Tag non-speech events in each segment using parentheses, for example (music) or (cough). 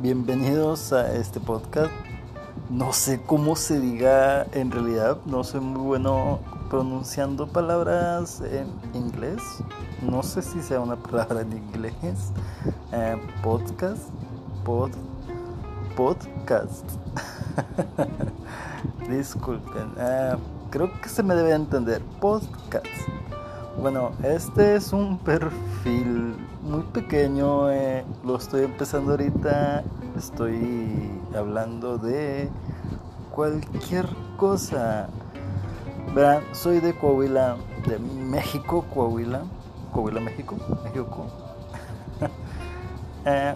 bienvenidos a este podcast. No sé cómo se diga en realidad, no soy muy bueno pronunciando palabras en inglés. No sé si sea una palabra en inglés. Eh, podcast, pod, podcast. (laughs) Disculpen, eh, creo que se me debe entender. Podcast. Bueno, este es un perfil muy pequeño, eh, lo estoy empezando ahorita, estoy hablando de cualquier cosa. Verán, soy de Coahuila, de México, Coahuila, Coahuila, México, México. (laughs) eh,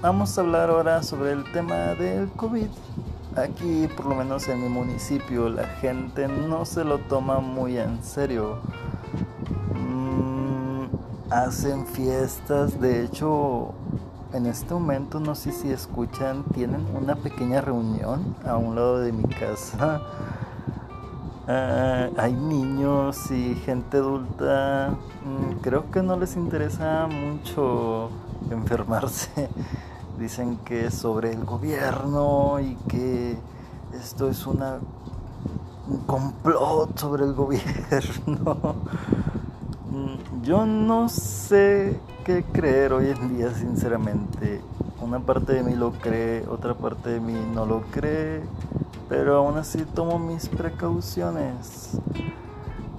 vamos a hablar ahora sobre el tema del COVID. Aquí, por lo menos en mi municipio, la gente no se lo toma muy en serio hacen fiestas. De hecho, en este momento no sé si escuchan, tienen una pequeña reunión a un lado de mi casa. Ah, hay niños y gente adulta. Mm, creo que no les interesa mucho enfermarse. (laughs) Dicen que es sobre el gobierno y que esto es una un complot sobre el gobierno. (laughs) Yo no sé qué creer hoy en día, sinceramente. Una parte de mí lo cree, otra parte de mí no lo cree, pero aún así tomo mis precauciones.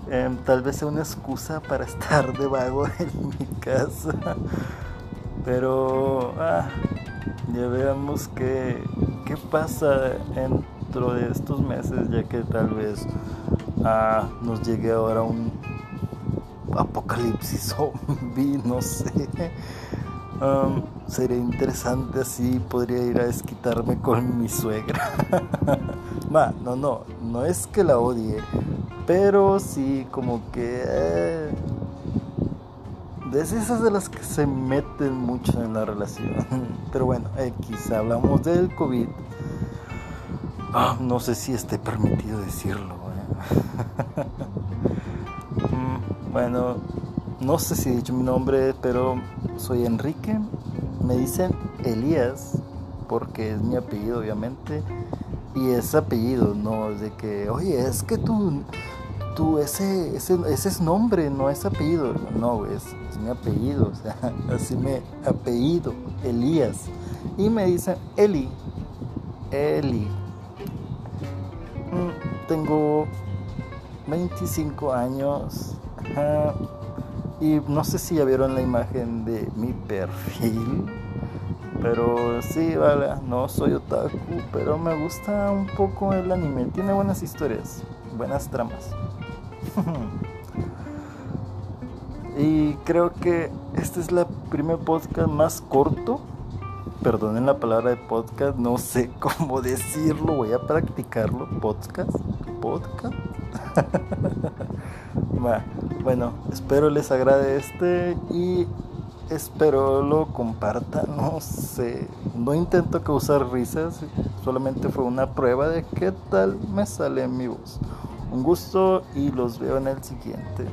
Em, tal vez sea una excusa para (laughs) estar de vago en mi casa, pero ah, ya veamos qué, qué pasa dentro de estos meses, ya que tal vez ah, nos llegue ahora un apocalipsis zombie, (laughs) no sé. sería interesante así, podría ir a desquitarme con mi suegra. (laughs) no, no, no es que la odie, pero sí como que... Eh, esas de las que se meten mucho en la relación. (laughs) Pero bueno, X, hablamos del COVID. Ah, no sé si esté permitido decirlo. ¿eh? Bueno, no sé si he dicho mi nombre, pero soy Enrique. Me dicen Elías porque es mi apellido, obviamente. Y es apellido, no de que, oye, es que tú, tú ese, ese, ese es nombre, no es apellido. No, es, es mi apellido, o sea, (laughs) así me apellido, Elías. Y me dicen Eli, Eli. Mm, tengo 25 años y no sé si ya vieron la imagen de mi perfil. Pero sí, vale, no soy otaku, pero me gusta un poco el anime. Tiene buenas historias, buenas tramas. (laughs) y creo que este es la primer podcast más corto. Perdonen la palabra de podcast, no sé (laughs) cómo decirlo, voy a practicarlo. Podcast, podcast. (laughs) bueno, espero les agrade este y espero lo compartan. No sé, no intento causar risas, solamente fue una prueba de qué tal me sale mi voz. Un gusto y los veo en el siguiente.